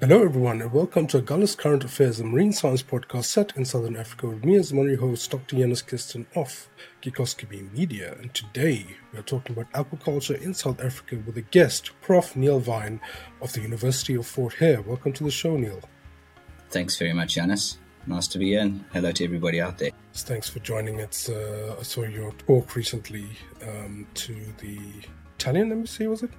Hello, everyone, and welcome to Agulhas Current Affairs, a marine science podcast set in Southern Africa with me as one host, Dr. Yanis Kirsten of Kikoskibi Media. And today we are talking about aquaculture in South Africa with a guest, Prof. Niall Vine of the University of Fort Hare. Welcome to the show, Niall. Thanks very much, Yanis. Nice to be here, and hello to everybody out there. Thanks for joining. It's uh, I saw your talk recently um, to the Italian embassy, was it?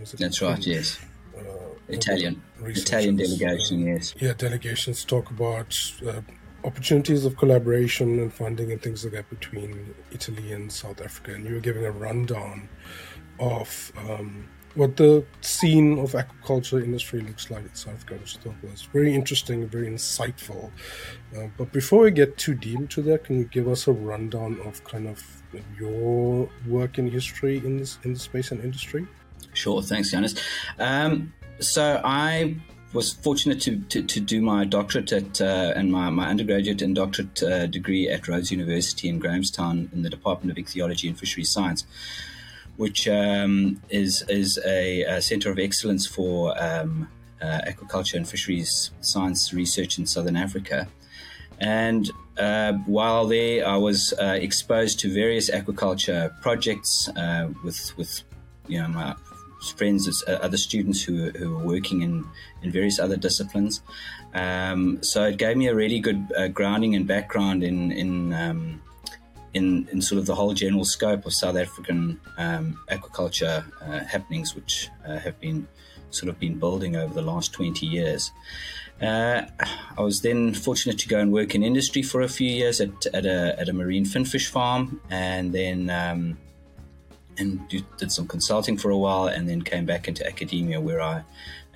Was it That's right. Yes. Uh, Italian. Italian delegation. Yes. Yeah, delegations talk about uh, opportunities of collaboration and funding and things like that between Italy and South Africa. And you were giving a rundown of um, what the scene of aquaculture industry looks like in South Africa, which I thought was very interesting, very insightful. Uh, but before we get too deep into that, can you give us a rundown of kind of your work in history in this in the space and industry? Sure, thanks, Jonas. Um, so I was fortunate to, to, to, do my doctorate at, uh, and my, my undergraduate and doctorate uh, degree at Rhodes University in Grahamstown in the Department of Ichthyology and Fisheries Science which um, is is a, a, center of excellence for um, uh, aquaculture and fisheries science research in southern Africa. And uh, while there, I was uh, exposed to various aquaculture projects uh, with with you know my friends, uh, other students who, who were working in, in various other disciplines. Um, so it gave me a really good uh, grounding and background in in um, in, in sort of the whole general scope of South African um, aquaculture uh, happenings, which uh, have been sort of been building over the last 20 years. Uh, I was then fortunate to go and work in industry for a few years at, at, a, at a marine finfish farm, and then um, and did some consulting for a while, and then came back into academia, where I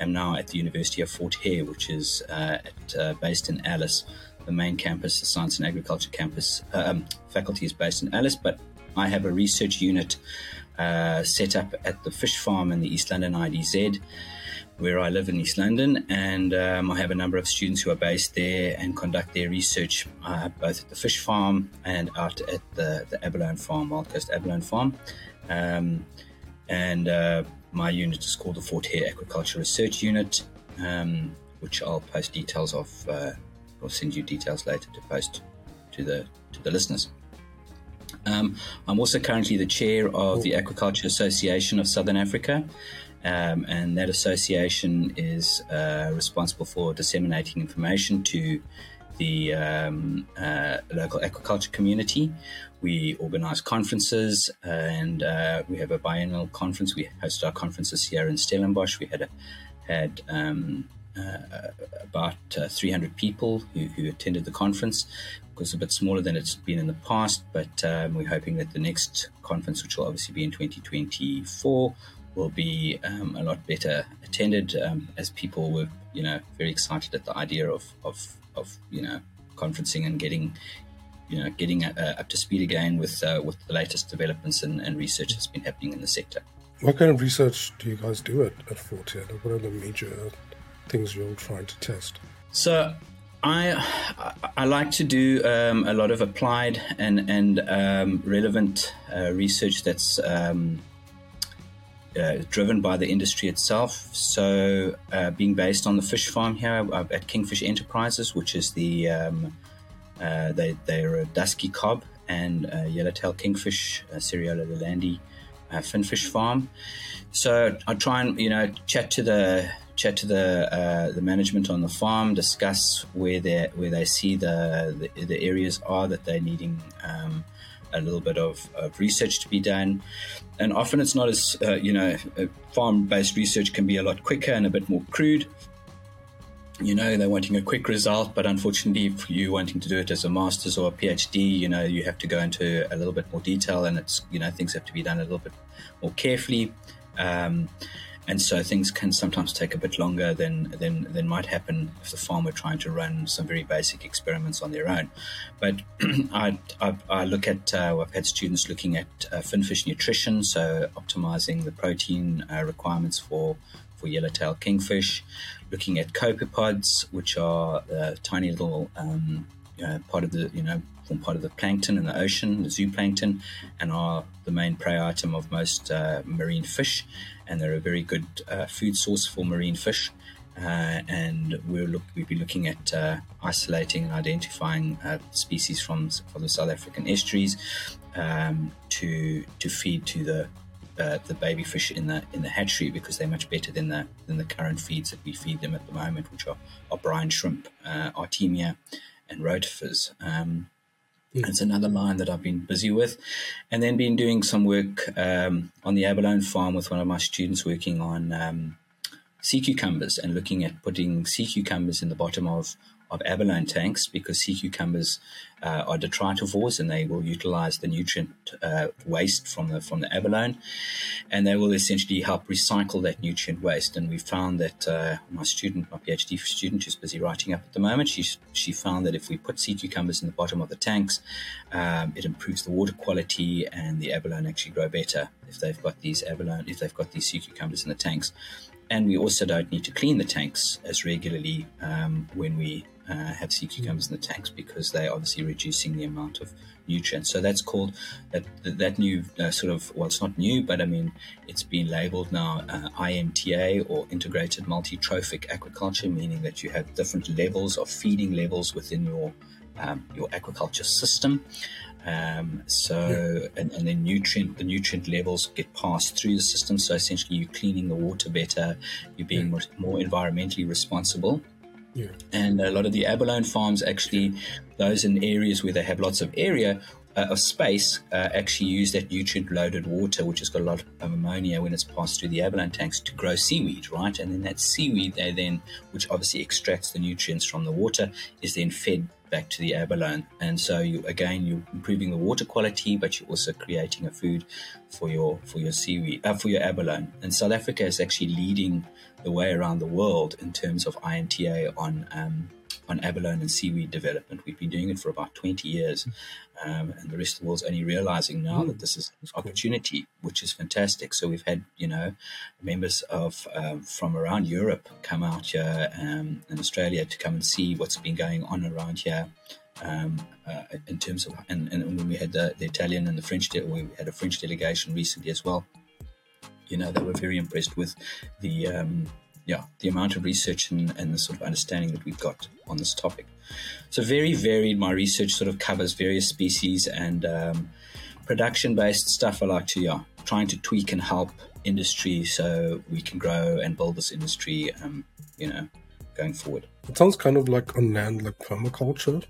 am now at the University of Fort Hare, which is uh, at, uh, based in Alice. The main campus, the Science and Agriculture campus, uh, um, faculty is based in Alice, but I have a research unit uh, set up at the fish farm in the East London IDZ, where I live in East London, and um, I have a number of students who are based there and conduct their research uh, both at the fish farm and out at the, the abalone farm, Wild Coast Abalone Farm. Um, and uh, my unit is called the Fort Hare Aquaculture Research Unit, um, which I'll post details of uh, I'll send you details later to post to the to the listeners. Um, I'm also currently the chair of the Aquaculture Association of Southern Africa, um, and that association is uh, responsible for disseminating information to the um, uh, local aquaculture community. We organise conferences, and uh, we have a biennial conference. We hosted our conferences here in Stellenbosch. We had a, had um, uh, about uh, 300 people who, who, attended the conference. It was a bit smaller than it's been in the past, but um, we're hoping that the next conference, which will obviously be in 2024, will be um, a lot better attended um, as people were, you know, very excited at the idea of, of, of you know, conferencing and getting, you know, getting uh, up to speed again with uh, with the latest developments and, and, research that's been happening in the sector. What kind of research do you guys do at, at Fort Hare? What are the major things you're trying to test? So, I I like to do um, a lot of applied and and um, relevant uh, research that's um, uh, driven by the industry itself. So, uh, being based on the fish farm here uh, at Kingfish Enterprises, which is the um, uh, they they're a dusky cob and yellowtail kingfish, uh, Seriola lalandi, finfish farm. So I try and you know chat to the chat to the uh, the management on the farm, discuss where they where they see the, the, the areas are that they're needing um, a little bit of, of, research to be done. And often it's not as uh, you know farm based research can be a lot quicker and a bit more crude. You know they're wanting a quick result, but unfortunately, if you're wanting to do it as a master's or a PhD, you know you have to go into a little bit more detail, and it's you know things have to be done a little bit more carefully. Um, and so things can sometimes take a bit longer than than, than might happen if the farm were trying to run some very basic experiments on their own. But I, I, I, look at uh, I've had students looking at uh, finfish nutrition, so optimizing the protein uh, requirements for for yellowtail kingfish, looking at copepods, which are tiny little um, uh, part of the you know form part of the plankton in the ocean, the zooplankton, and are the main prey item of most uh, marine fish and they're a very good uh, food source for marine fish. Uh, and we'll look, we'll be looking at uh, isolating and identifying uh, species from from the South African estuaries um, to to feed to the uh, the baby fish in the in the hatchery because they're much better than the than the current feeds that we feed them at the moment, which are, are brine shrimp, uh, artemia, and rotifers. Um, it's another line that I've been busy with, and then been doing some work um, on the abalone farm with one of my students working on um, sea cucumbers and looking at putting sea cucumbers in the bottom of of abalone tanks because sea cucumbers uh, are detritivores and they will utilize the nutrient uh, waste from the from the abalone, and they will essentially help recycle that nutrient waste. And we found that uh, my student, my PhD student, who's busy writing up at the moment, she she found that if we put sea cucumbers in the bottom of the tanks, um, it improves the water quality and the abalone actually grow better if they've got these abalone if they've got these sea cucumbers in the tanks. And we also don't need to clean the tanks as regularly um, when we uh, have sea cucumbers in the tanks because they're obviously reducing the amount of nutrients. So that's called that that new uh, sort of well, it's not new, but I mean it's been labelled now uh, IMTA or Integrated Multi-Trophic Aquaculture, meaning that you have different levels of feeding levels within your um, your aquaculture system. Um, so yeah. and, and then nutrient the nutrient levels get passed through the system. So essentially, you're cleaning the water better. You're being yeah. more, more environmentally responsible. Yeah. And a lot of the abalone farms actually, those in areas where they have lots of area uh, of space, uh, actually use that nutrient loaded water, which has got a lot of ammonia when it's passed through the abalone tanks, to grow seaweed, right? And then that seaweed, they then, which obviously extracts the nutrients from the water, is then fed back to the abalone. And so you again you're improving the water quality, but you're also creating a food for your for your seaweed uh, for your abalone. And South Africa is actually leading the way around the world in terms of IMTA on um, on abalone and seaweed development. We've been doing it for about 20 years, um, and the rest of the world's only realizing now that this is an opportunity, which is fantastic. So we've had, you know, members of um, from around Europe come out here um, in Australia to come and see what's been going on around here. Um, uh, in terms of, and, and when we had the, the Italian and the French, we had a French delegation recently as well. You know, they were very impressed with the um, yeah, the amount of research and, and the sort of understanding that we've got on this topic. So very varied. My research sort of covers various species and um, production-based stuff. I like to yeah, trying to tweak and help industry so we can grow and build this industry. Um, you know, going forward. It sounds kind of like on land, like permaculture.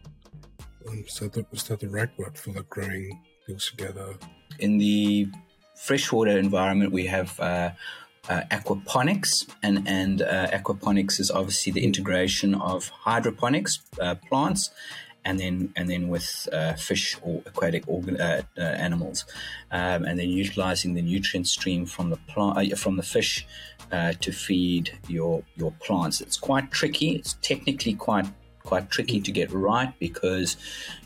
Um, is, that the, is that the right word for like growing things together? In the freshwater environment, we have. Uh, uh, aquaponics, and and uh, aquaponics is obviously the integration of hydroponics uh, plants, and then and then with uh, fish or aquatic organ, uh, animals, um, and then utilizing the nutrient stream from the plant from the fish to feed your your plants. It's quite tricky. It's technically quite quite tricky to get right because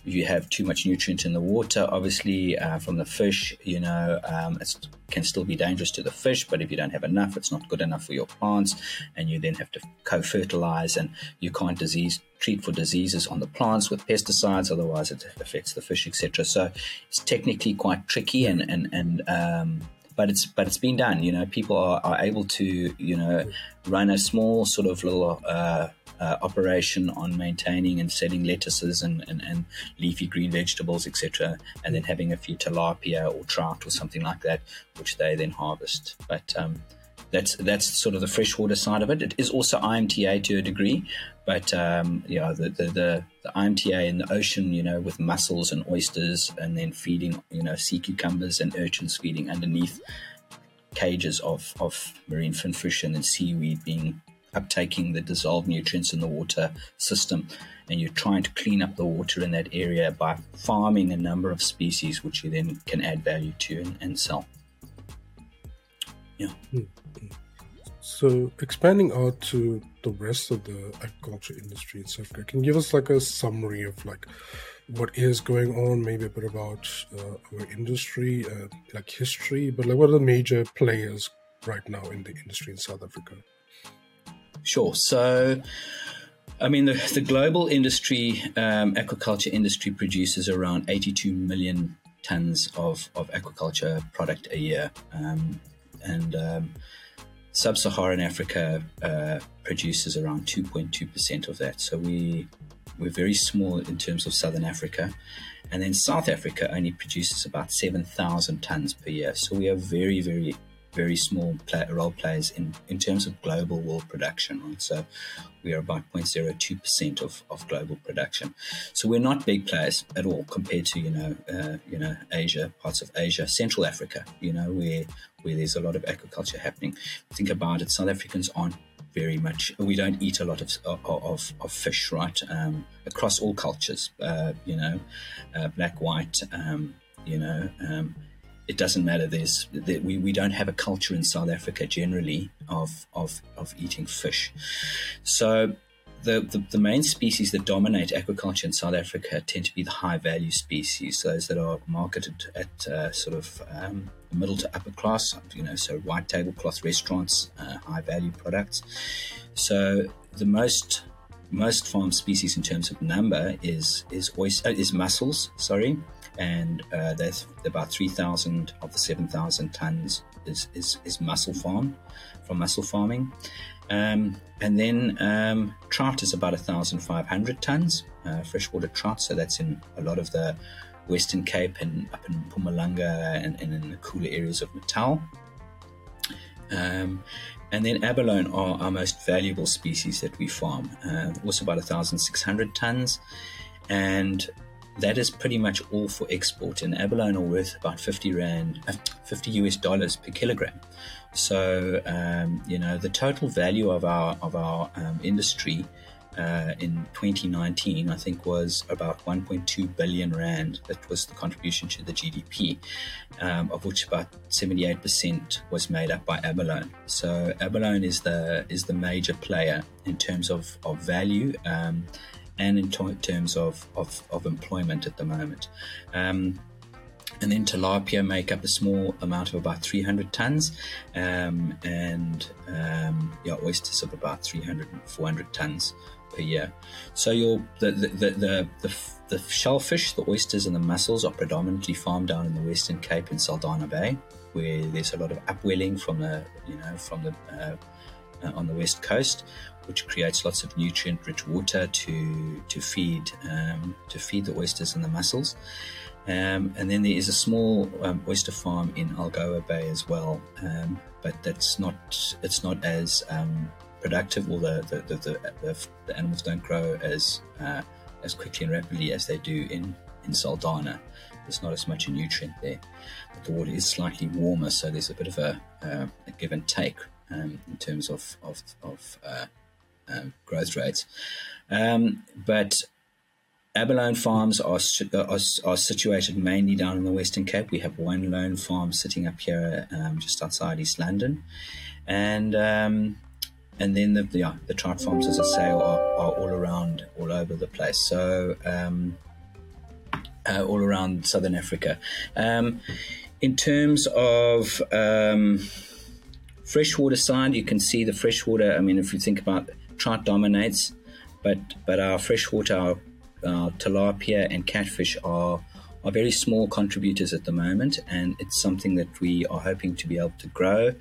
you have too much nutrient in the water, obviously uh, from the fish, you know, um, it can still be dangerous to the fish. But if you don't have enough, it's not good enough for your plants, and you then have to co-fertilize, and you can't disease treat for diseases on the plants with pesticides, otherwise it affects the fish, etc. So it's technically quite tricky, and and and um, but it's but it's been done. You know, people are, are able to you know run a small sort of little uh, uh, operation on maintaining and selling lettuces and, and, and leafy green vegetables, etc., and then having a few tilapia or trout or something like that, which they then harvest. But um, that's that's sort of the freshwater side of it. It is also IMTA to a degree, but um, yeah, the, the, the, the, IMTA in the ocean, you know, with mussels and oysters, and then feeding, you know, sea cucumbers and urchins feeding underneath cages of, of marine finfish and then seaweed being uptaking the dissolved nutrients in the water system. And you're trying to clean up the water in that area by farming a number of species, which you then can add value to and, and sell. Yeah. Mm-hmm. So, expanding out to the rest of the aquaculture industry in South Africa, can you give us like a summary of like what is going on? Maybe a bit about uh, our industry, uh, like history, but like what are the major players right now in the industry in South Africa? Sure. So, I mean, the, the global industry, um, aquaculture industry produces around 82 million tons of, of aquaculture product a year. Um, and um, sub-Saharan Africa uh, produces around 2.2% of that. So we we're very small in terms of Southern Africa. And then South Africa only produces about 7,000 tons per year. So we are very, very, very small play, role players in, in terms of global world production. Right? So we are about 0.02% of, of global production. So we're not big players at all compared to, you know, uh, you know, Asia, parts of Asia, Central Africa, you know, where, where there's a lot of aquaculture happening. Think about it, South Africans aren't very much. We don't eat a lot of of, of fish, right? Um, across all cultures, uh, you know, uh, black, white, um, you know. Um, it doesn't matter. There's there, we, we don't have a culture in South Africa generally of of, of eating fish. So the, the, the, main species that dominate aquaculture in South Africa tend to be the high value species, those that are marketed at uh, sort of um, middle to upper class, you know, so white tablecloth restaurants, uh, high value products. So the most most farm species in terms of number is is oyster, uh, is mussels, sorry, and uh, there's about three thousand of the seven thousand tons is, is is mussel farm from mussel farming. Um, and then um, trout is about 1,500 tons, uh, freshwater trout. So that's in a lot of the Western Cape and up in Mpumalanga and, and in the cooler areas of Natal. Um, and then abalone are our most valuable species that we farm, uh, also about 1,600 tons. And that is pretty much all for export. And abalone are worth about 50 rand, uh, 50 US dollars per kilogram. So um, you know the total value of our of our um, industry uh, in 2019, I think, was about 1.2 billion rand. That was the contribution to the GDP, um, of which about 78% was made up by abalone. So abalone is the is the major player in terms of of value. Um, and in terms of, of, of, employment at the moment. Um, and then tilapia make up a small amount of about 300 tons, um, and um, yeah, oysters of about 300 400 tons per year. So the the, the the, the, the shellfish, the oysters, and the mussels are predominantly farmed down in the Western Cape in Saldanha Bay, where there's a lot of upwelling from the you know from the uh, uh, on the west coast, which creates lots of nutrient-rich water to to feed um, to feed the oysters and the mussels. Um, and then there is a small um, oyster farm in Algoa Bay as well, um, but that's not it's not as um, productive, or the the, the, the, the, animals don't grow as uh, as quickly and rapidly as they do in in Saldanha. There's not as much a nutrient there, but the water is slightly warmer, so there's a bit of a, uh, a give and take um, in terms of of, of uh, um, growth rates. but Abalone farms are, are, are, situated mainly down in the Western Cape. We have one lone farm sitting up here um, just outside East London. And um, and then the, yeah, the trout farms, as I say, are, are all around, all over the place. So um, uh, all around Southern Africa. Um, in terms of um, freshwater side, you can see the freshwater. I mean, if you think about trout dominates, but but our freshwater, our uh, tilapia and catfish are are very small contributors at the moment, and it's something that we are hoping to be able to grow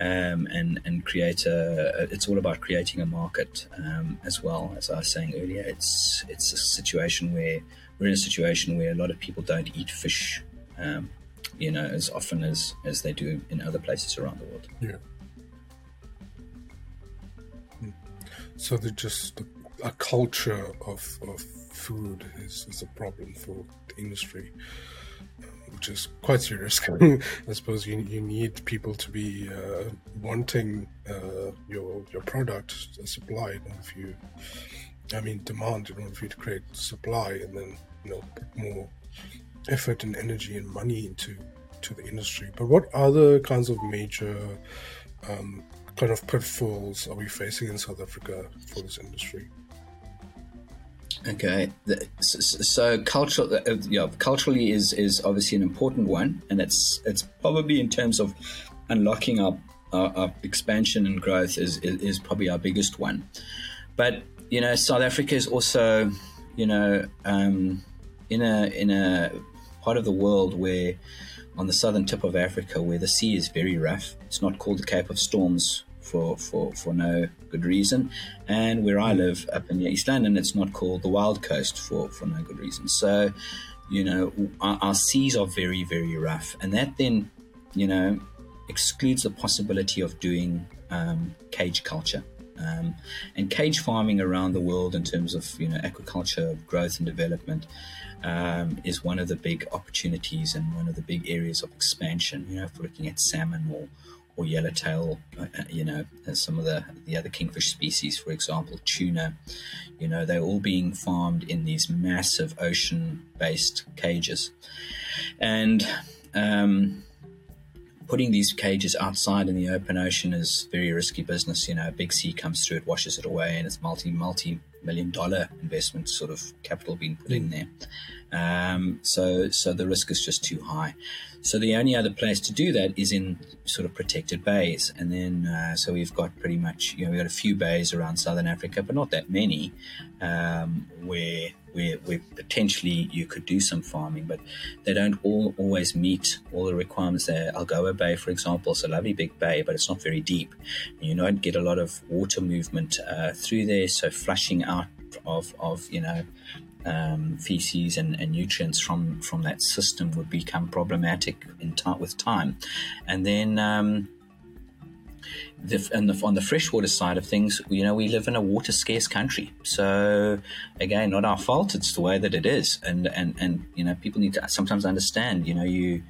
um, and and create a. It's all about creating a market um, as well. As I was saying earlier, it's it's a situation where we're in a situation where a lot of people don't eat fish, um, you know, as often as as they do in other places around the world. Yeah. Hmm. So they're just a culture of, of food is, is a problem for the industry, um, which is quite serious. I suppose you, you need people to be uh, wanting uh, your your product supply in order for you. I mean, demand in order for you to create supply, and then you know put more effort and energy and money into to the industry. But what other kinds of major um, kind of pitfalls are we facing in South Africa for this industry? Okay, so, so cultural, uh, yeah, culturally is is obviously an important one, and it's it's probably in terms of unlocking our, our, our expansion and growth is, is, is probably our biggest one. But you know, South Africa is also you know um, in a in a part of the world where on the southern tip of Africa where the sea is very rough. It's not called the Cape of Storms for, for, for no good reason. And where I live up in East London, it's not called the Wild Coast for, for no good reason. So, you know, our, our seas are very, very rough. And that then, you know, excludes the possibility of doing um, cage culture. Um, and cage farming around the world in terms of you know aquaculture growth and development um, is one of the big opportunities and one of the big areas of expansion. You know, if we're looking at salmon or or yellowtail, uh, you know, and some of the the other kingfish species, for example, tuna, you know, they're all being farmed in these massive ocean-based cages, and um, putting these cages outside in the open ocean is very risky business. You know, a big sea comes through, it washes it away, and it's multi multi million dollar investment sort of capital being put in there. Um, so so the risk is just too high. So the only other place to do that is in sort of protected bays, and then uh, so we've got pretty much you know we've got a few bays around southern Africa, but not that many, um, where where, where potentially you could do some farming, but they don't all always meet all the requirements there. Algoa Bay, for example, is a lovely big bay, but it's not very deep. You don't get a lot of water movement uh, through there, so flushing out of, of you know um, feces and, and, nutrients from from that system would become problematic in time with time, and then. Um, the, and the, on the freshwater side of things, you know, we live in a water scarce country. So, again, not our fault. It's the way that it is, and and and you know, people need to sometimes understand. You know, you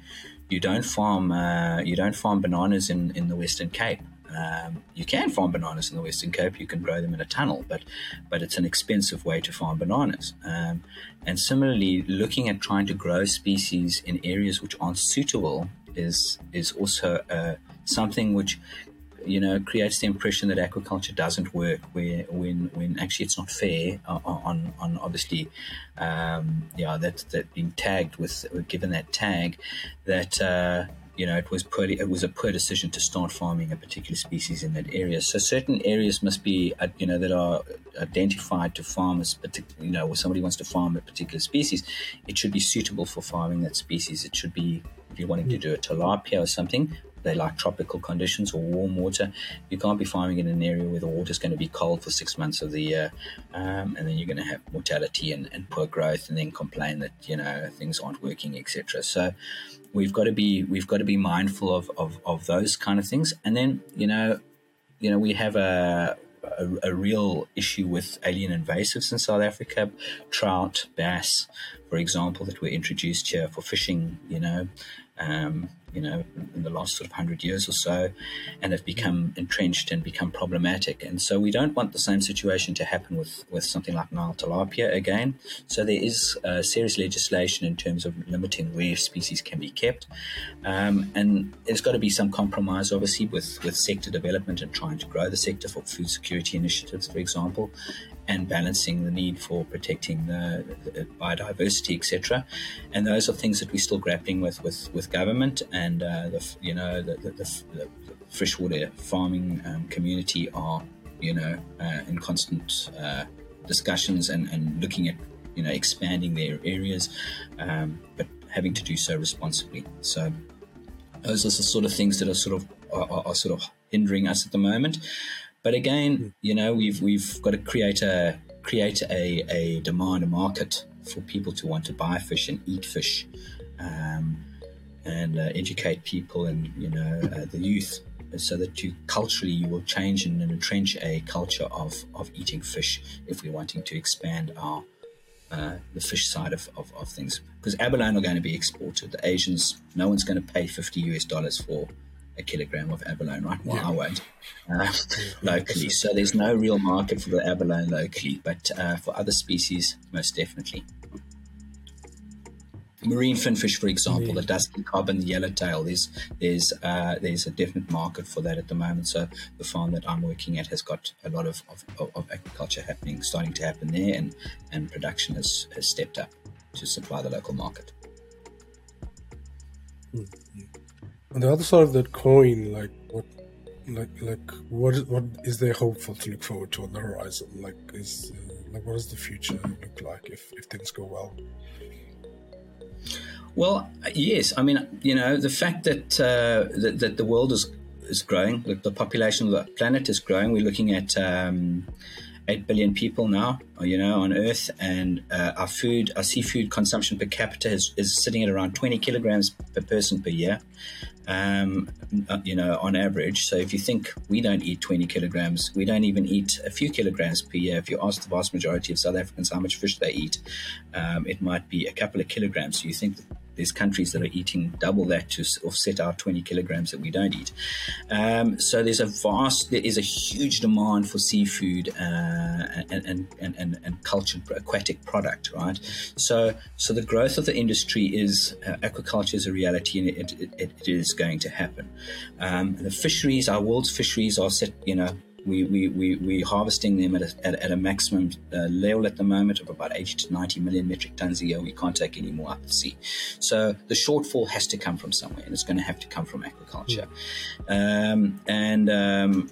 you don't farm uh, you don't farm bananas in in the Western Cape. Um, you can farm bananas in the Western Cape. You can grow them in a tunnel, but but it's an expensive way to farm bananas. Um, and similarly, looking at trying to grow species in areas which aren't suitable is is also uh, something which you know creates the impression that aquaculture doesn't work. Where when when actually it's not fair on on, on obviously um, yeah that that being tagged with given that tag that. Uh, you know, it was poor, it was a poor decision to start farming a particular species in that area. So certain areas must be, uh, you know, that are identified to farm as you know, where somebody wants to farm a particular species, it should be suitable for farming that species. It should be, if you're wanting to do a tilapia or something, they like tropical conditions or warm water. You can't be farming in an area where the water is going to be cold for six months of the year, um, and then you're going to have mortality and, and, poor growth, and then complain that you know things aren't working, etc. So we've got to be we've got to be mindful of, of, of those kind of things, and then you know, you know we have a a, a, real issue with alien invasives in South Africa, trout, bass, for example, that were introduced here for fishing. You know, um, you know, in the last sort of hundred years or so, and have become entrenched and become problematic. And so we don't want the same situation to happen with, with something like Nile tilapia again. So there is uh, serious legislation in terms of limiting where species can be kept, um, and there's got to be some compromise, obviously, with with sector development and trying to grow the sector for food security initiatives, for example, and balancing the need for protecting the, the biodiversity, etc. And those are things that we're still grappling with with, with government uh, the you know the, the, the freshwater farming um, community are you know uh, in constant uh, discussions and, and looking at you know expanding their areas, um, but having to do so responsibly. So those are the sort of things that are sort of are, are sort of hindering us at the moment. But again, hmm. you know, we've we've got to create a create a, a demand, a market for people to want to buy fish and eat fish, um, and uh, educate people and you know uh, the youth, so that you culturally you will change and, entrench a culture of of eating fish if we're wanting to expand our uh, the fish side of, of, of things because abalone are going to be exported. The Asians, no one's going to pay 50 US dollars for a kilogram of abalone, right? Well, yeah. I won't uh, locally. So there's no real market for the abalone locally, but uh, for other species, most definitely. Marine finfish, for example, the dusky cob and the yellowtail. There's there's uh, there's a definite market for that at the moment. So the farm that I'm working at has got a lot of, of, of aquaculture happening, starting to happen there, and and production has, has stepped up to supply the local market. Mm-hmm on the other side of that coin, like what, like like what is, what is there hopeful to look forward to on the horizon? Like is uh, like what does the future look like if if things go well? Well, yes. I mean, you know, the fact that uh, that, that the world is is growing. The population of the planet is growing. We're looking at um, 8 billion people now, you know, on Earth, and uh, our food, our seafood consumption per capita is, is sitting at around 20 kilograms per person per year, um, uh, you know, on average. So if you think we don't eat 20 kilograms, we don't even eat a few kilograms per year. If you ask the vast majority of South Africans how much fish they eat, um, it might be a couple of kilograms. So you think there's countries that are eating double that to offset our 20 kilograms that we don't eat. Um, so there's a vast, there is a huge demand for seafood uh, and, and, and, and, and cultured aquatic product, right? So, so the growth of the industry is uh, aquaculture is a reality and it, it, it is going to happen. Um, the fisheries, our world's fisheries are set, you know, we, we, we, we're harvesting them at a, at, at a maximum uh, level at the moment of about 80 to 90 million metric tons a year. We can't take any more out the sea. So the shortfall has to come from somewhere, and it's going to have to come from aquaculture. Mm. Um, and um,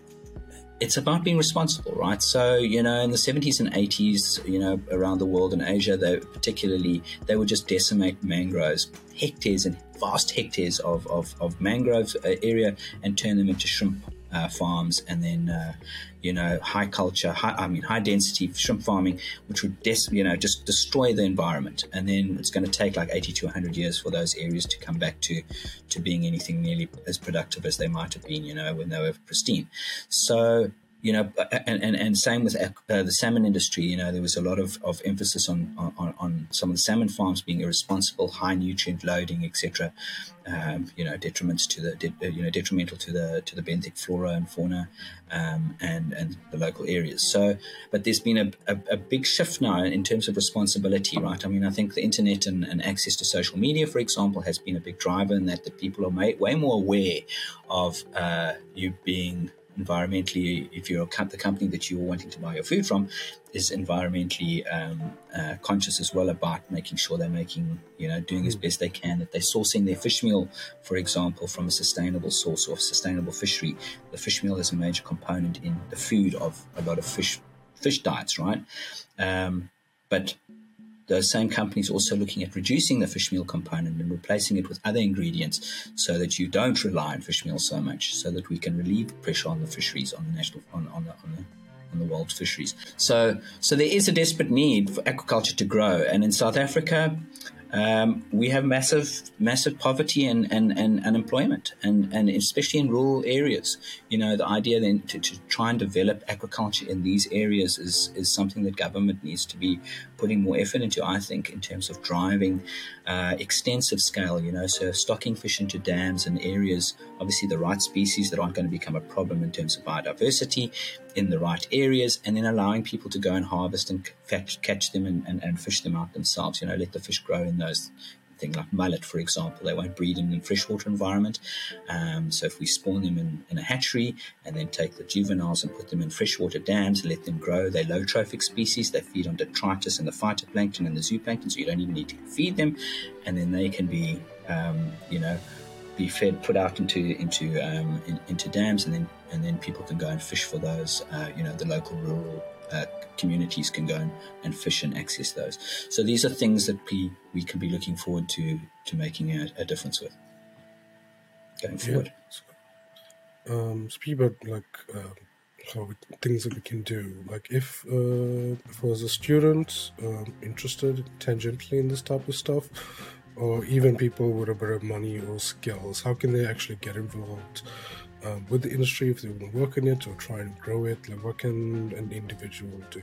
it's about being responsible, right? So, you know, in the 70s and 80s, you know, around the world in Asia, they particularly, they would just decimate mangroves, hectares and vast hectares of, of, of mangrove uh, area and turn them into shrimp uh, farms, and then uh, you know high culture, high, I mean high density shrimp farming, which would des- you know just destroy the environment, and then it's going to take like eighty to one hundred years for those areas to come back to to being anything nearly as productive as they might have been, you know, when they were pristine. So you know, and, and, and same with uh, the salmon industry. You know, there was a lot of, of emphasis on, on, on some of the salmon farms being irresponsible, high nutrient loading, etc. Um, you know, detriments to the de- you know detrimental to the to the benthic flora and fauna um, and and the local areas. So, but there's been a, a, a, big shift now in terms of responsibility, right? I mean, I think the internet and, and access to social media, for example, has been a big driver in that the people are made, way more aware of uh, you being environmentally, if you're the company that you're wanting to buy your food from, is environmentally um, uh, conscious as well about making sure they're making, you know, doing as mm. best they can, that they're sourcing their fish meal, for example, from a sustainable source or sustainable fishery. The fish meal is a major component in the food of a lot of fish fish diets, right? Um, but those same companies also looking at reducing the fish meal component and replacing it with other ingredients so that you don't rely on fish meal so much, so that we can relieve pressure on the fisheries, on the national, on, on the, on the on the world's fisheries. So, so there is a desperate need for aquaculture to grow, and in South Africa, um, we have massive, massive poverty and, and, and unemployment, and, and especially in rural areas. You know, the idea then to, to try and develop aquaculture in these areas is, is something that government needs to be putting more effort into, I think, in terms of driving uh, extensive scale, you know, so stocking fish into dams and areas, obviously the right species that aren't going to become a problem in terms of biodiversity in the right areas, and then allowing people to go and harvest and catch, catch them and, and, and fish them out themselves, you know, let the fish grow in those things like mullet, for example, they won't breed in a freshwater environment. Um, so if we spawn them in, in, a hatchery and then take the juveniles and put them in freshwater dams, and let them grow, they're low trophic species. They feed on detritus and the phytoplankton and the zooplankton, so you don't even need to feed them, and then they can be, um, you know, be fed, put out into into um, in, into dams, and then and then people can go and fish for those. Uh, you know, the local rural uh, communities can go and, and, fish and access those. So these are things that we, we can be looking forward to to making a, a difference with going forward. Yeah. Um, speak about like uh, how things that we can do. Like if uh, if I was a student um, interested tangentially in this type of stuff, or even people with a bit of money or skills, how can they actually get involved? um, with the industry if they want to work in it or try and grow it? Like, what can an individual do?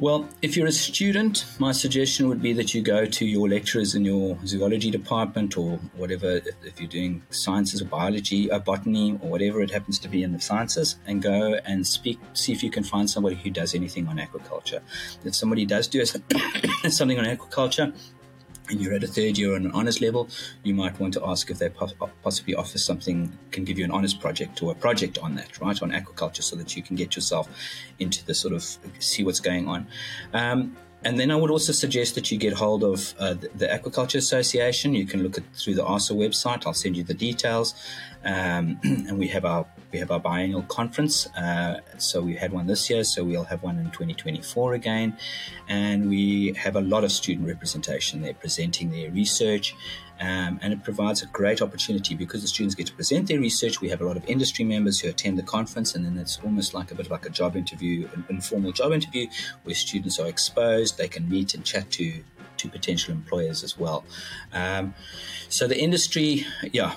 Well, if you're a student, my suggestion would be that you go to your lecturers in your zoology department or whatever, if, you're doing sciences or biology or botany or whatever it happens to be in the sciences, and go and speak, see if you can find somebody who does anything on aquaculture. If somebody does do something on aquaculture, and you're at a third year on an honors level, you might want to ask if they possibly offer something, can give you an honors project or a project on that, right, on aquaculture, so that you can get yourself into the sort of see what's going on. Um, and then I would also suggest that you get hold of uh, the, the, Aquaculture Association. You can look at through the ASA website. I'll send you the details. Um, and we have our we have our biennial conference. Uh, so we had one this year, so we'll have one in 2024 again. And we have a lot of student representation there presenting their research Um, and it provides a great opportunity because the students get to present their research. We have a lot of industry members who attend the conference, and then it's almost like a bit like a job interview, an informal job interview, where students are exposed. They can meet and chat to to potential employers as well. Um, so the industry, yeah,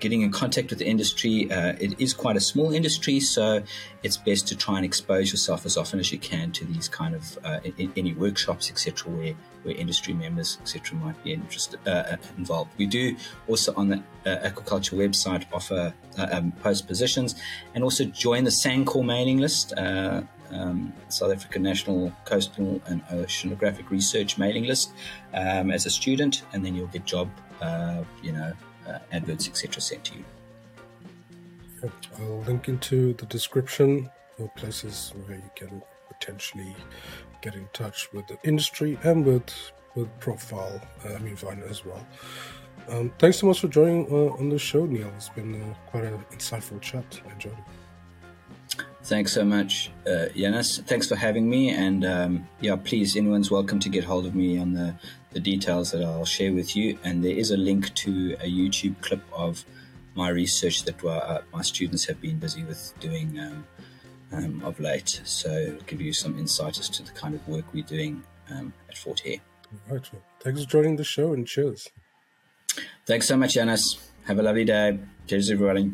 getting in contact with the industry. Uh, it is quite a small industry, so it's best to try and expose yourself as often as you can to these kind of uh, in, any workshops, etc., where where industry members, etc., might be interested uh, uh, involved. We do also on the uh, aquaculture website offer uh, um, post positions, and also join the SANCOR mailing list. Um, South African National Coastal and Oceanographic Research mailing list um, as a student, and then you'll get job, you know, uh, adverts, etc., sent to you. I'll link into the description for places where you can potentially get in touch with the industry and with with Profile, uh, I mean Vine as well. Um, thanks so much for joining uh, on the show, Niall. It's been uh, quite an insightful chat. I enjoyed it. Thanks so much, uh, Yanis. Thanks for having me. And um, yeah, please, anyone's welcome to get hold of me on the the details that I'll share with you. And there is a link to a YouTube clip of my research that uh, my students have been busy with doing um, um, of late. So it'll give you some insight as to the kind of work we're doing um, at Fort Hare. All right. Well, thanks for joining the show and cheers. Thanks so much, Yanis. Have a lovely day. Cheers, everybody.